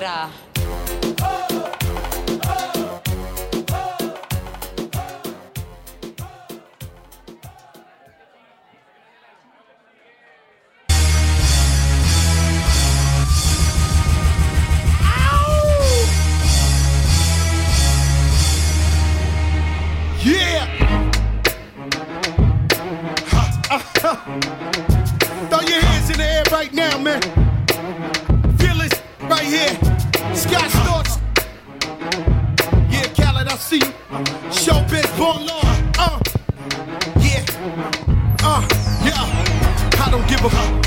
será?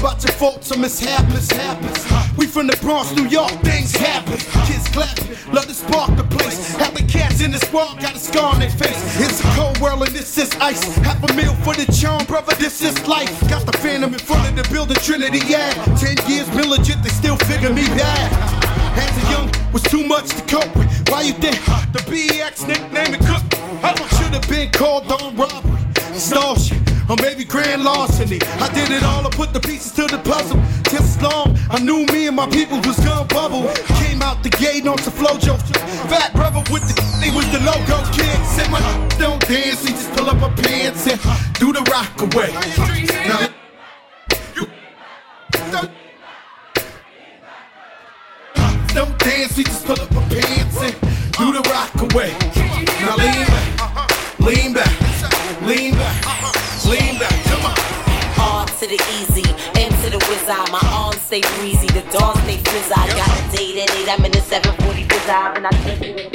About your faults or mishaps. We from the Bronx, New York, things happen. Kids clapping, love to spark the place. The cats in this world got a scar on their face. It's a cold world and this is ice. Half a meal for the charm, brother, this is life. Got the phantom in front of the building, Trinity, yeah. Ten years been legit, they still figure me bad. As a young, was too much to cope with. Why you think the BX nickname it cook? I should have been called on robbery, extortion, or maybe grand larceny. I did it all, I put the pieces to the puzzle. Just long, I knew me and my people was gonna bubble. Came out the gate on some flojo. Fat brother with the they was the logo kid. Said my don't dance, he just pull up my pants and uh, do the rock away. Now, you don't uh, don't dance, he just pull up my pants and do the rock away. Now lean back, lean back, lean back, to the easy, M to the wizard. My arms stay breezy, the dawn stay frizz. I got a date at 8, I'm in the 740 bizarre, and I think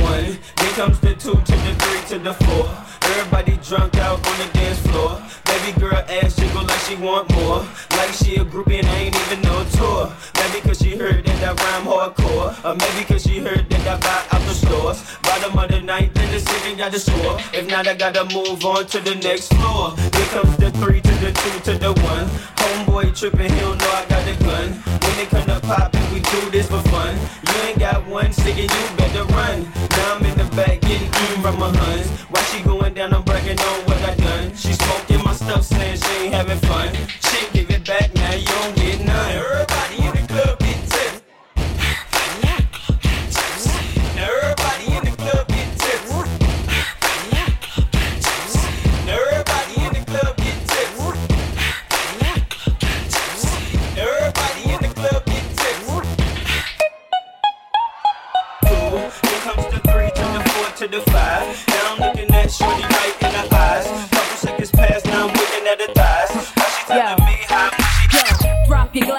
one. Then comes the two to the three to the four. Everybody drunk out on the dance floor. Baby girl ass jiggle like she want more. Like she a groupie and I ain't even no tour. Maybe cause she heard that I rhyme hardcore. Or maybe cause she heard that I buy out the stores. Bottom of the ninth in the city got the score. If not, I gotta move on to the next floor. Here comes the three to the two to the one. Homeboy tripping, he don't know I got the gun. When they come to poppin', we do this for fun. You ain't got one singing, you better run. Now I'm in the back getting eaten from my huns. Why she going down, I'm bragging on what I done. She smoking my stuff, saying she ain't having fun. She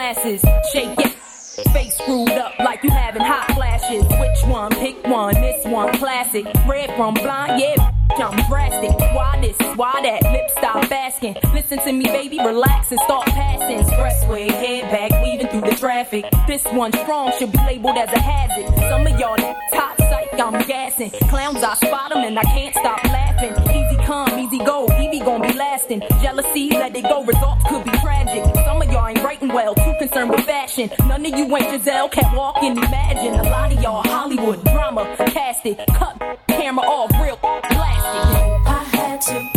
glasses, shake it. Face screwed up like you having hot flashes. Which one? Pick one. This one classic. Red from blind, yeah. I'm drastic. Why this? Why that? Lip stop asking. Listen to me, baby. Relax and start passing. Expressway, head back, weaving through the traffic. This one strong should be labeled as a hazard. Some of y'all top psych, I'm gassing. Clowns, I spot 'em and I can't stop laughing. Easy come, easy go. Evie gon' be lasting. Jealousy, let it go. Results could be tragic. Some of y'all well, too concerned with fashion. None of you ain't Gisele, can't walk and imagine. A lot of y'all Hollywood drama, cast it, cut camera off, real plastic. I had to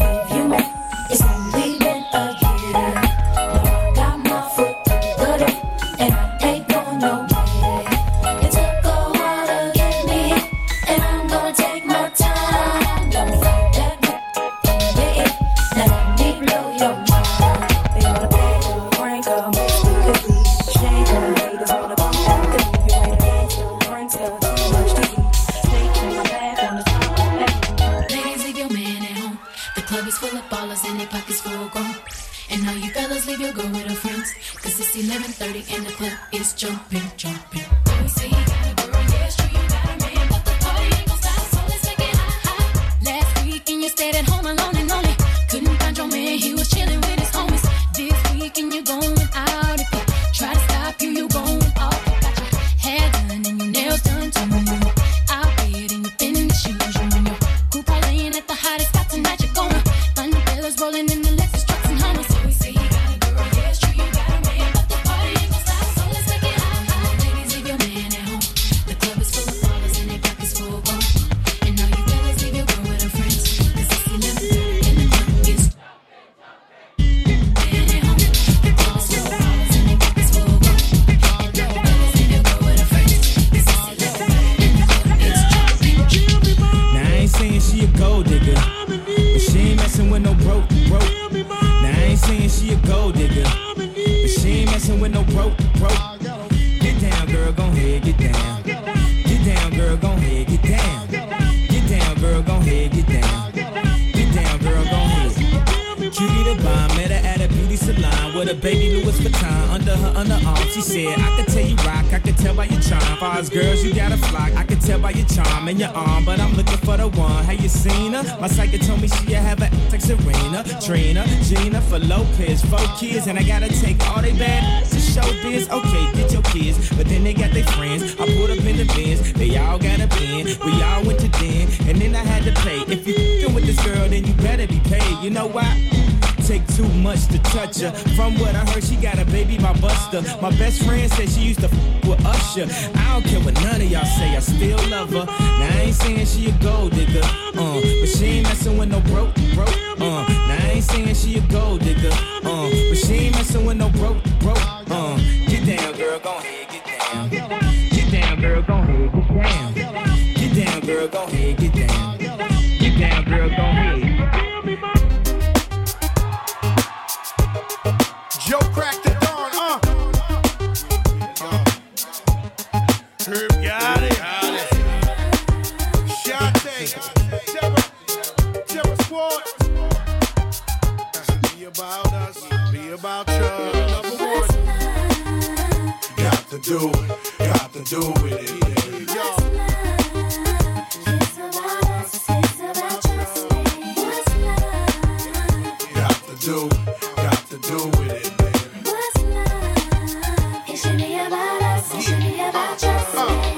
they friends. I put up in the bins, they all got a pen. We all went to den, and then I had to pay. If you fing with this girl, then you better be paid. You know why? Take too much to touch her. From what I heard, she got a baby by Busta. My best friend said she used to f with Usher. I don't care what none of y'all say, I still love her. Now I ain't saying she a gold digger, uh, but she ain't messing with no broke, broke, uh. Now I ain't saying she a gold digger, uh, but she ain't messing with no broke, broke, uh. Get down, girl, go ahead. go. Come on.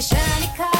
station.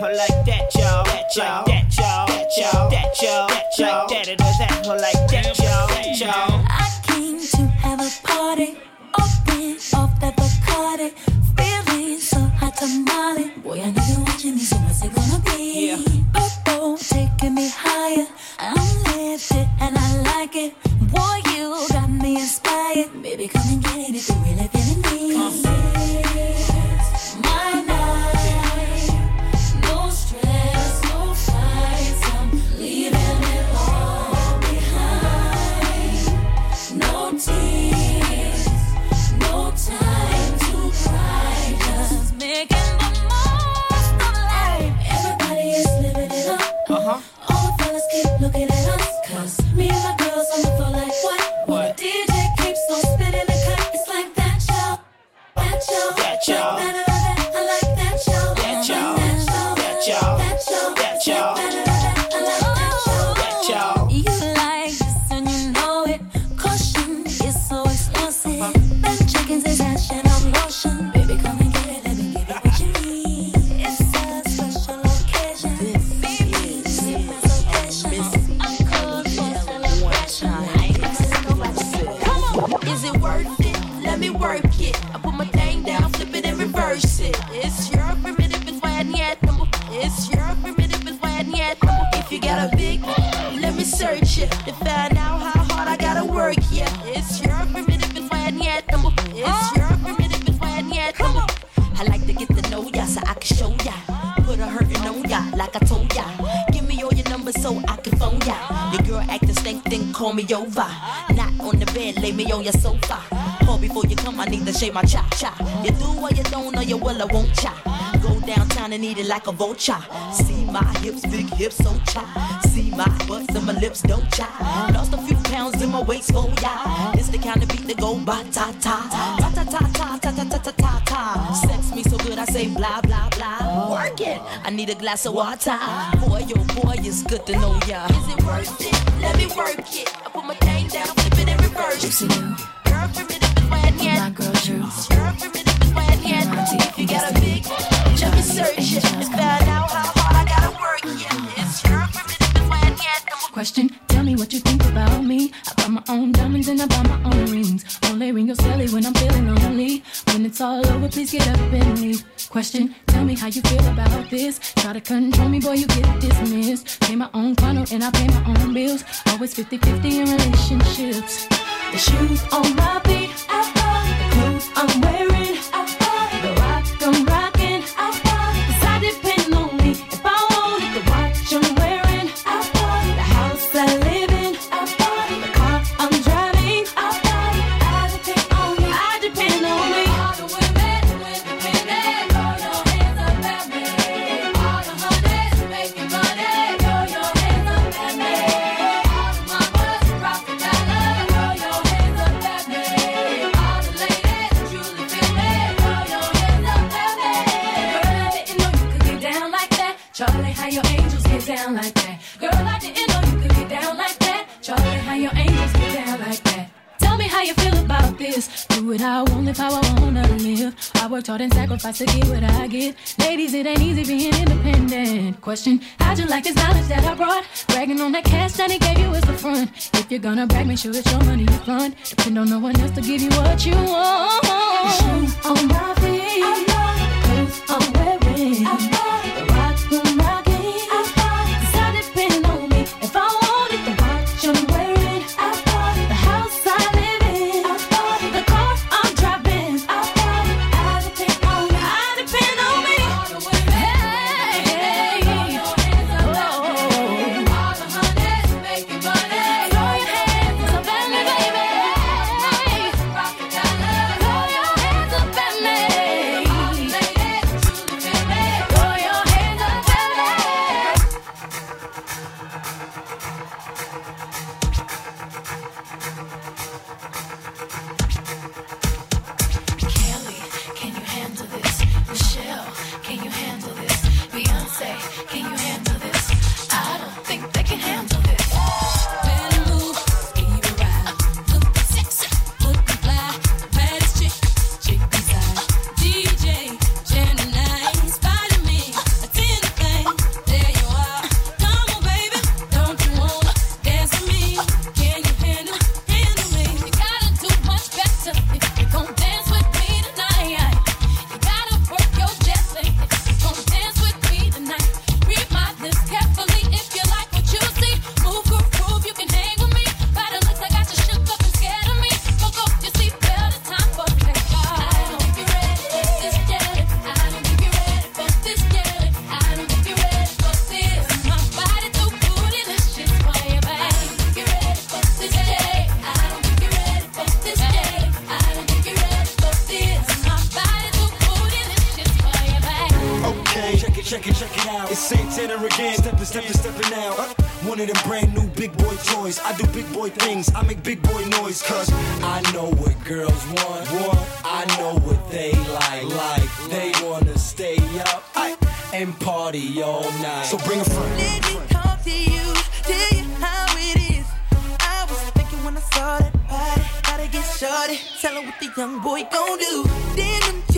like that, y'all. That, y'all. That, y'all. That, y'all. That, y'all. Like that, it shave my cha cha. You do or you don't, or you will or won't cha. Go downtown and eat it like a vulture. See my hips, big hips, so cha. See my butts and my lips, don't cha. Lost a few pounds in my waist, oh yeah. It's the kind of beat that go ba ta ta. Ta ta ta ta ta ta ta ta ta ta. Sex me so good, I say blah blah blah. Work it. I need a glass of water. Boy, oh boy, it's good to know ya. Is it worth it? Let me work it. I put my thing down, flip it and reverse. You, Girl, and when my girl yet. If you got a big, I gotta work. Yeah, it's. Question, tell me what you think about me. I buy my own diamonds and I buy my own rings. Only ring your celly when I'm feeling lonely. When it's all over, please get up and leave. Question, tell me how you feel about this. Try to control me, boy, you get dismissed. Pay my own condo and I pay my own bills. Always 50-50 in relationships. The shoes on my feet, I buy. The clothes I'm wearing, I buy. The rock I'm rocking, Charlie, how your angels get down like that. Girl, I didn't know you could get down like that. Charlie, how your angels get down like that. Tell me how you feel about this. Do it how I want, live how I wanna live. I worked hard and sacrificed to get what I get. Ladies, it ain't easy being independent. Question, how'd you like this knowledge that I brought? Bragging on that cash that he gave you is the front. If you're gonna brag, make sure it's your money you fund. Depend on no one else to give you what you want. Shoes on my feet, clothes I'm wearing, rock the young boy gon' do?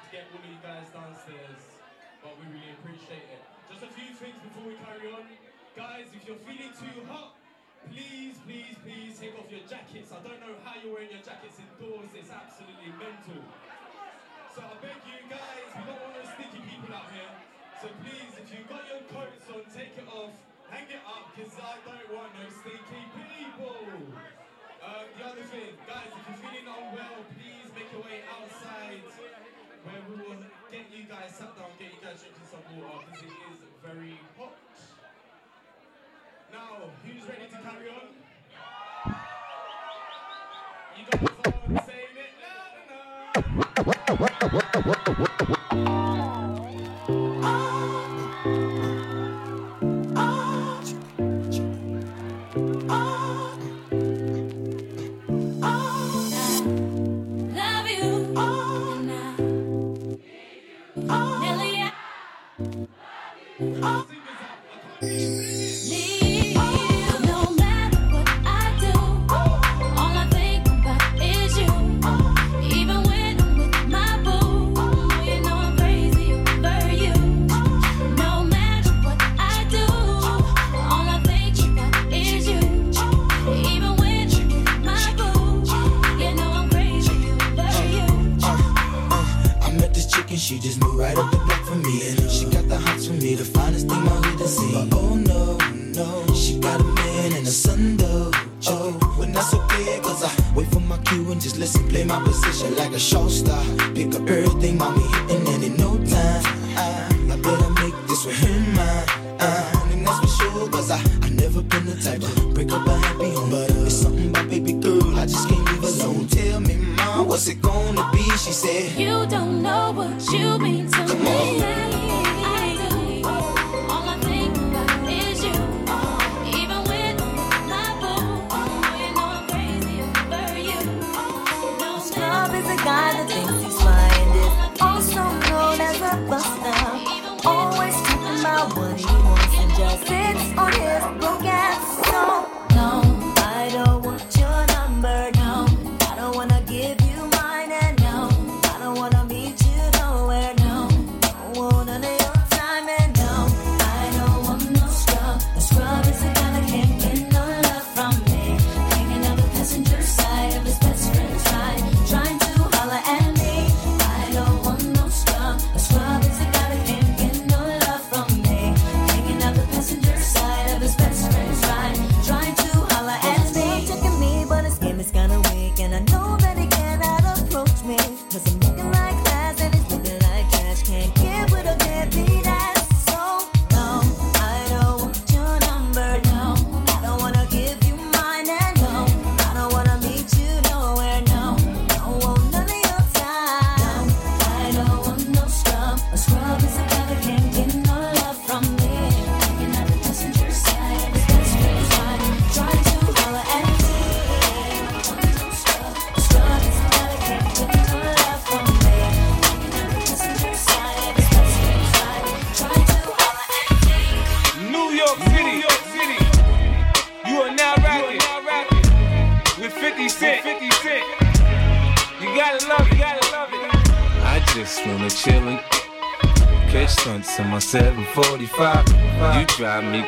to get all of you guys downstairs, but we really appreciate it. Just a few things before we carry on. Guys, if you're feeling too hot, please, please, please take off your jackets. I don't know how you're wearing your jackets indoors, it's absolutely mental. So I beg you guys, we don't want no sneaky people out here. So please, if you've got your coats on, take it off, hang it up, because I don't want no stinky people. Um, the other thing, guys, if you're feeling unwell, please make your way outside where we will get you guys sat down, get you guys drinking some water because it is very hot. Now, who's ready to carry on? You guys are saying it. She just moved right up the block for me. And she got the hots for me, the finest thing my hood has seen. But oh no, no, she got a man and a son though. Oh, when that's okay, cause I wait for my cue and just listen, play my position like a show star. Pick up everything, mommy and in no time, I, I better make this with him She said, You don't know what you mean to Come me. on.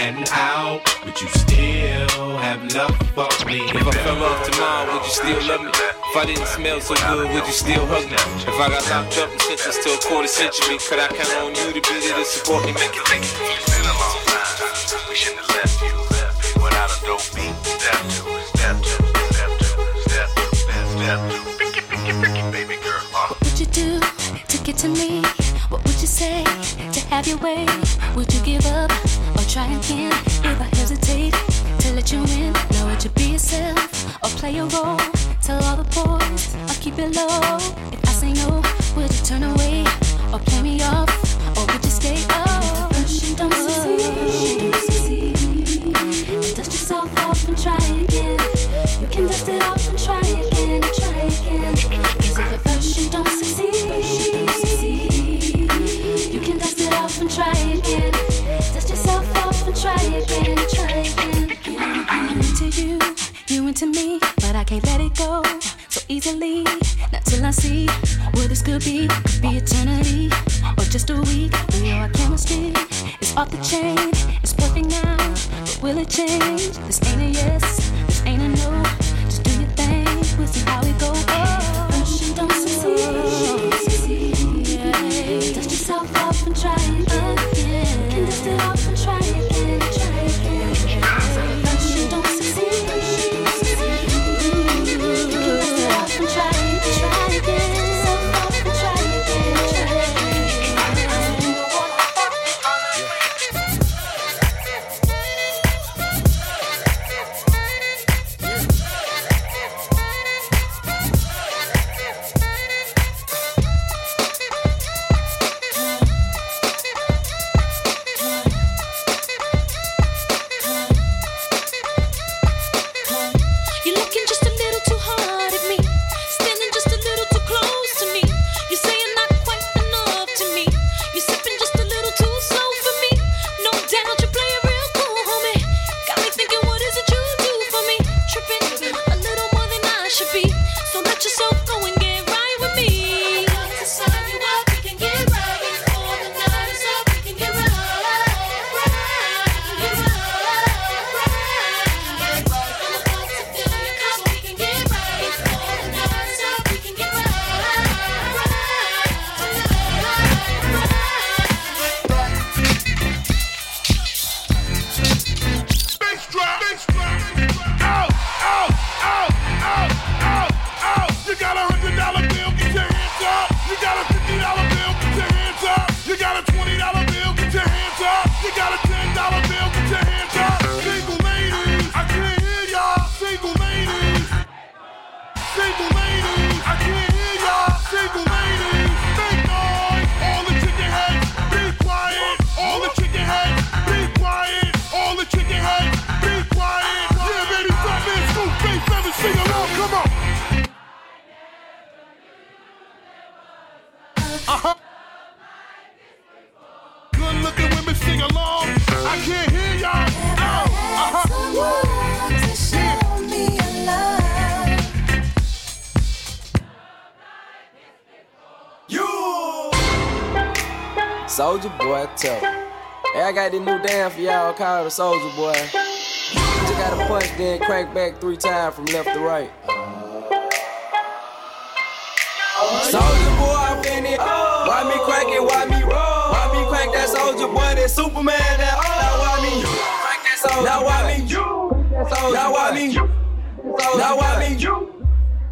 and out? Would you still have love for me? If I fell off tomorrow, would you still love me? If I didn't smell so good, would you still hug me? If I got locked up and sentenced to a quarter century, could I count on you to be there to support me? Make it, make it. It's been a long time. We shouldn't have left you without a dope beat. Step two, step two, step two, step two, step, step two. Picky, picky, picky, baby girl. Uh. What would you do to get to me? What would you say to have your way? Try again? If I hesitate to let you in, now would you be yourself or play a role? Tell all the boys or keep it low. If I say no, would you turn away or play me off? Or would you stay up? She don't succeed. Dust yourself off and try again. You can dust it off and try again, try again. Cause if at first you don't succeed, you can dust it off and try again. The chain. It's perfect now, but will it change? This Soldier boy, tell. Hey, I got this new dance for y'all called the Soldier Boy. You just gotta punch, then crank back three times from left to right. Soldier boy, I'm in it. Why me crank it? Why me roll? Why me crank that soldier boy? That Superman? That now why me? Crank that soldier. Now why me? You. Now why me? Now why me? Now what?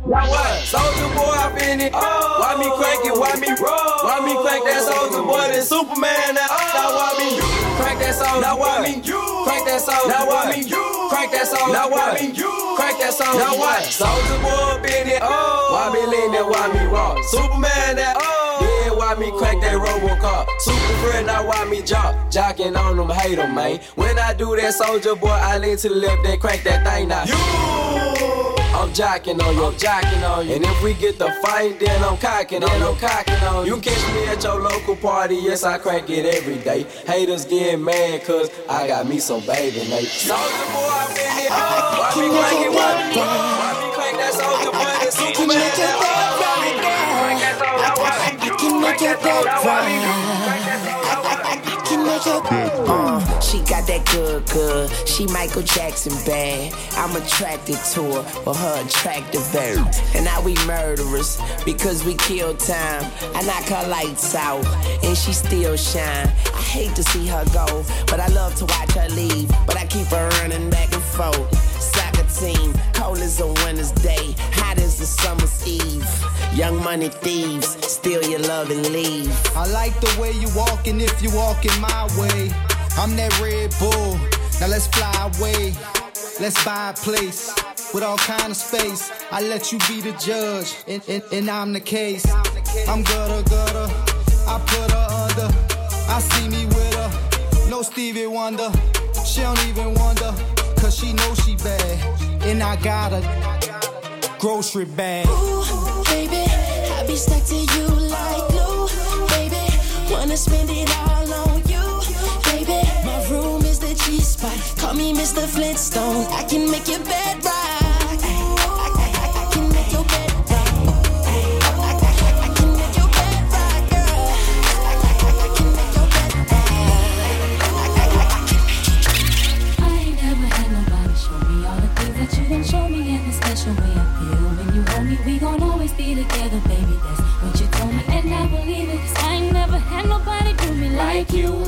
Soldier boy, I'm in it. Oh. Why me crank it? Why me roll? Why me crank that soldier boy? That Superman? Now, oh. now why me? Crank that soldier. Now why me? Crank that soldier. Now why me? Crank that soldier. Now why me? Crank that soldier. Now what? Soldier boy, in it. Oh. Why me lean that? Why me rock? Superman? That. Yeah, why me crank that Robocop? Super friend, now why me jock? Jocking on them, hate them, man. When I do that soldier boy, I lean to the left, then crank that thing now. I'm jocking on you, I'm jocking on you. And if we get the fight, then I'm cocking on you, cocking on you. You catch me at your local party, yes, I crank it every day. Haters getting mad, cause I got me some baby, mate. Soldier boy, I'm in it. Why me crank it, why me Why me crank that soldier boy, that Superman, that Why me crank that soldier, why me can make your bed Uh, she got that good, good. She Michael Jackson bad. I'm attracted to her for her attractive verb. And now we murderers because we kill time. I knock her lights out and she still shine. I hate to see her go, but I love to watch her leave. But I keep her running back and forth. Soccer team, cold as a winter's day, hot as the summer's eve. Young money thieves, steal your love and leave. I like the way you walking if you walking my way. I'm that Red Bull. Now let's fly away. Let's buy a place with all kind of space. I let you be the judge, and, and, and I'm the case. I'm gutter gutter. I put her under. I see me with her. No Stevie Wonder. She don't even wonder, cause she knows she bad. And I got a grocery bag. Ooh, baby, I be stuck to you like glue. Baby, wanna spend it all on you. Baby, my room is the G spot. Call me Mr. Flintstone. I can make your bed rock. You.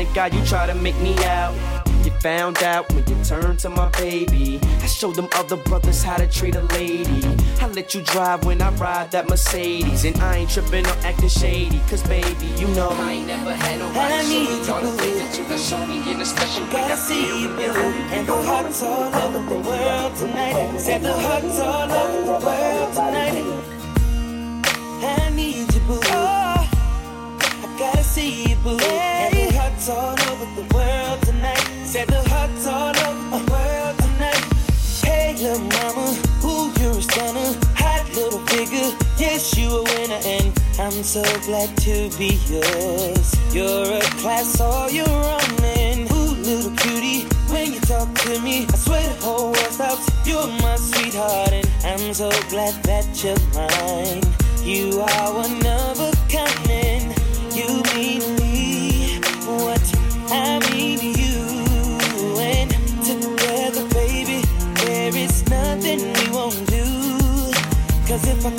of guy you try to make me out. You found out when you turned to my baby. I showed them other brothers how to treat a lady. I let you drive when I ride that Mercedes. And I ain't tripping or acting shady. Cause baby, you know I ain't never had nobody I show need me all the things that you done show me in a special way. I see you, boo. And the hearts all over the world tonight. Said the hearts all over the world tonight. I need you, boo. I gotta see you, boo. The hearts all over the world tonight. Said the hearts all over the world tonight. Hey, little mama, ooh, you're a stunner. Hot little figure, yes, you a winner. And I'm so glad to be yours. You're a class, all you're running. Ooh, little cutie, when you talk to me, I swear the whole world stops. You're my sweetheart, and I'm so glad that you're mine. You are one of a kind,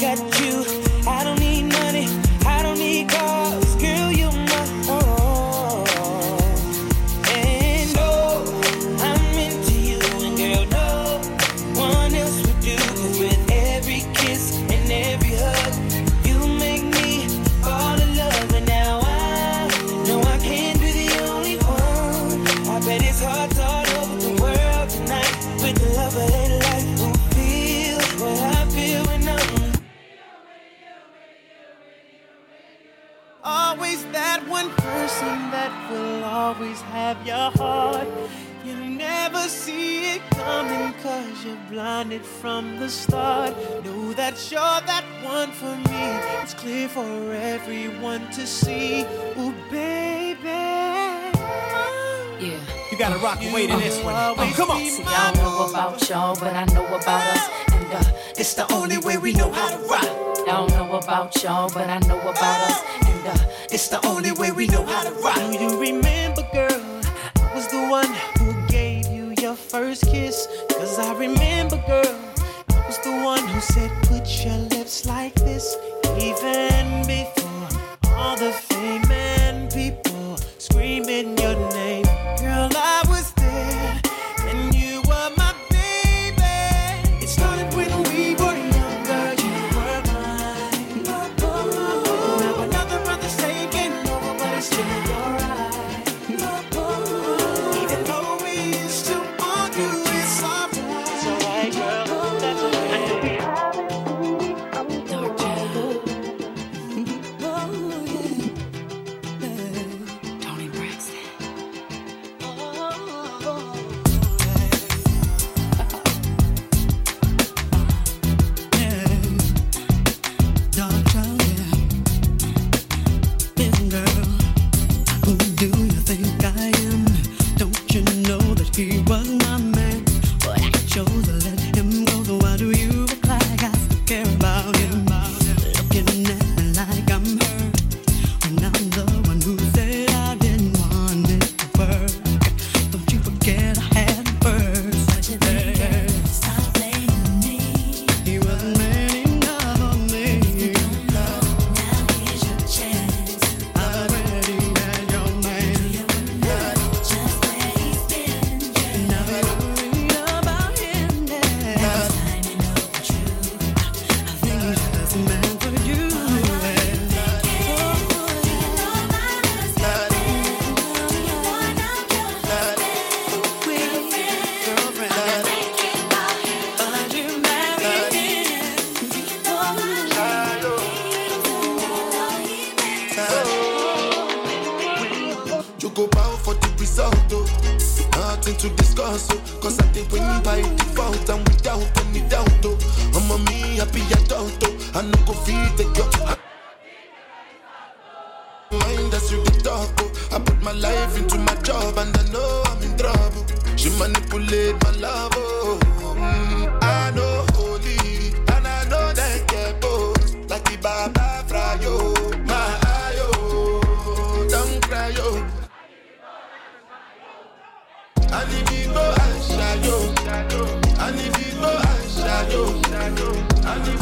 Cause blinded from the start. Know that you're that one for me. It's clear for everyone to see. Ooh, baby. Yeah. You gotta rock and wait in this one. Oh, come on. See, I don't know about y'all, but I know about us. And uh, it's the only way we know how to rock. I don't know about y'all, but I know about us. And uh, it's the only way we know how to rock. Do you remember, girl? I was the one first kiss. Cause I remember, girl. I was the one who said, put your lips like this. Even before all the fame and people screaming your name. To discuss, oh. Cause I think when you by default and without any doubt, oh. I'm a me happy adult, oh. I no go feed the girl. Mind as you the talk, oh. I put my life into my job and I know I'm in trouble. She manipulate my love, oh. I need go shadow. I to go and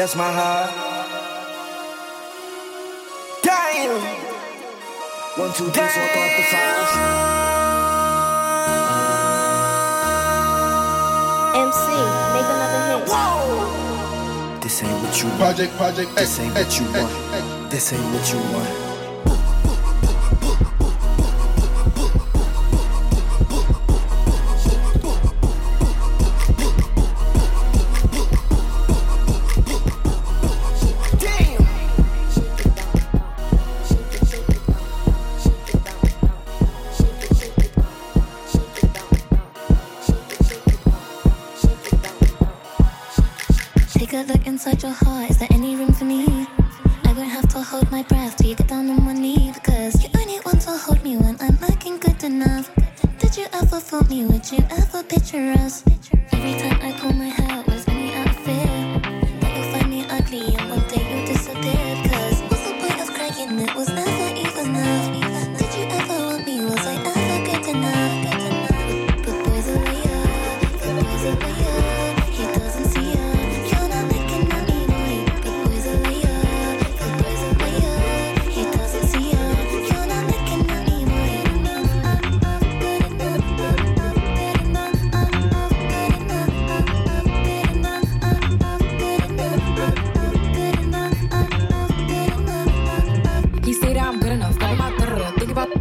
That's my heart. Damn. One, two, three, four, throw up the five. MC, make another hit. This ain't what you want. Project, project, This ain't what you want. This ain't what you want.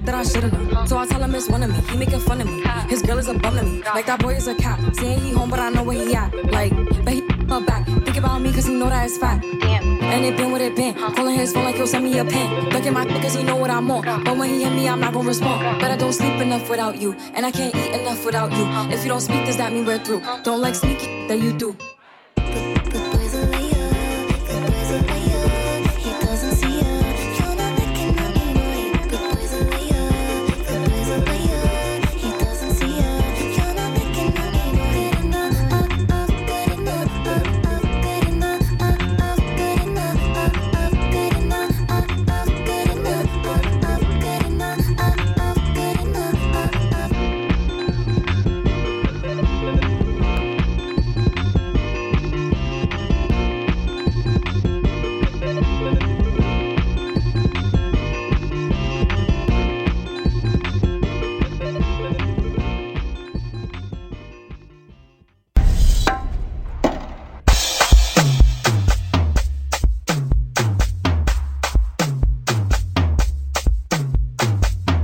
That I should've known. So I tell him it's one of me. He making fun of me. His girl is a bum to me. Like that boy is a cat. Saying he home, but I know where he at. Like, but he her back. Think about me cause he know that it's fat. And it been what it been. Calling his phone like he'll send me a pin. Ducking my cause he know what I'm on. But when he hit me, I'm not gonna respond. But I don't sleep enough without you. And I can't eat enough without you. If you don't speak, does that mean we're through? Don't like sneaky that you do.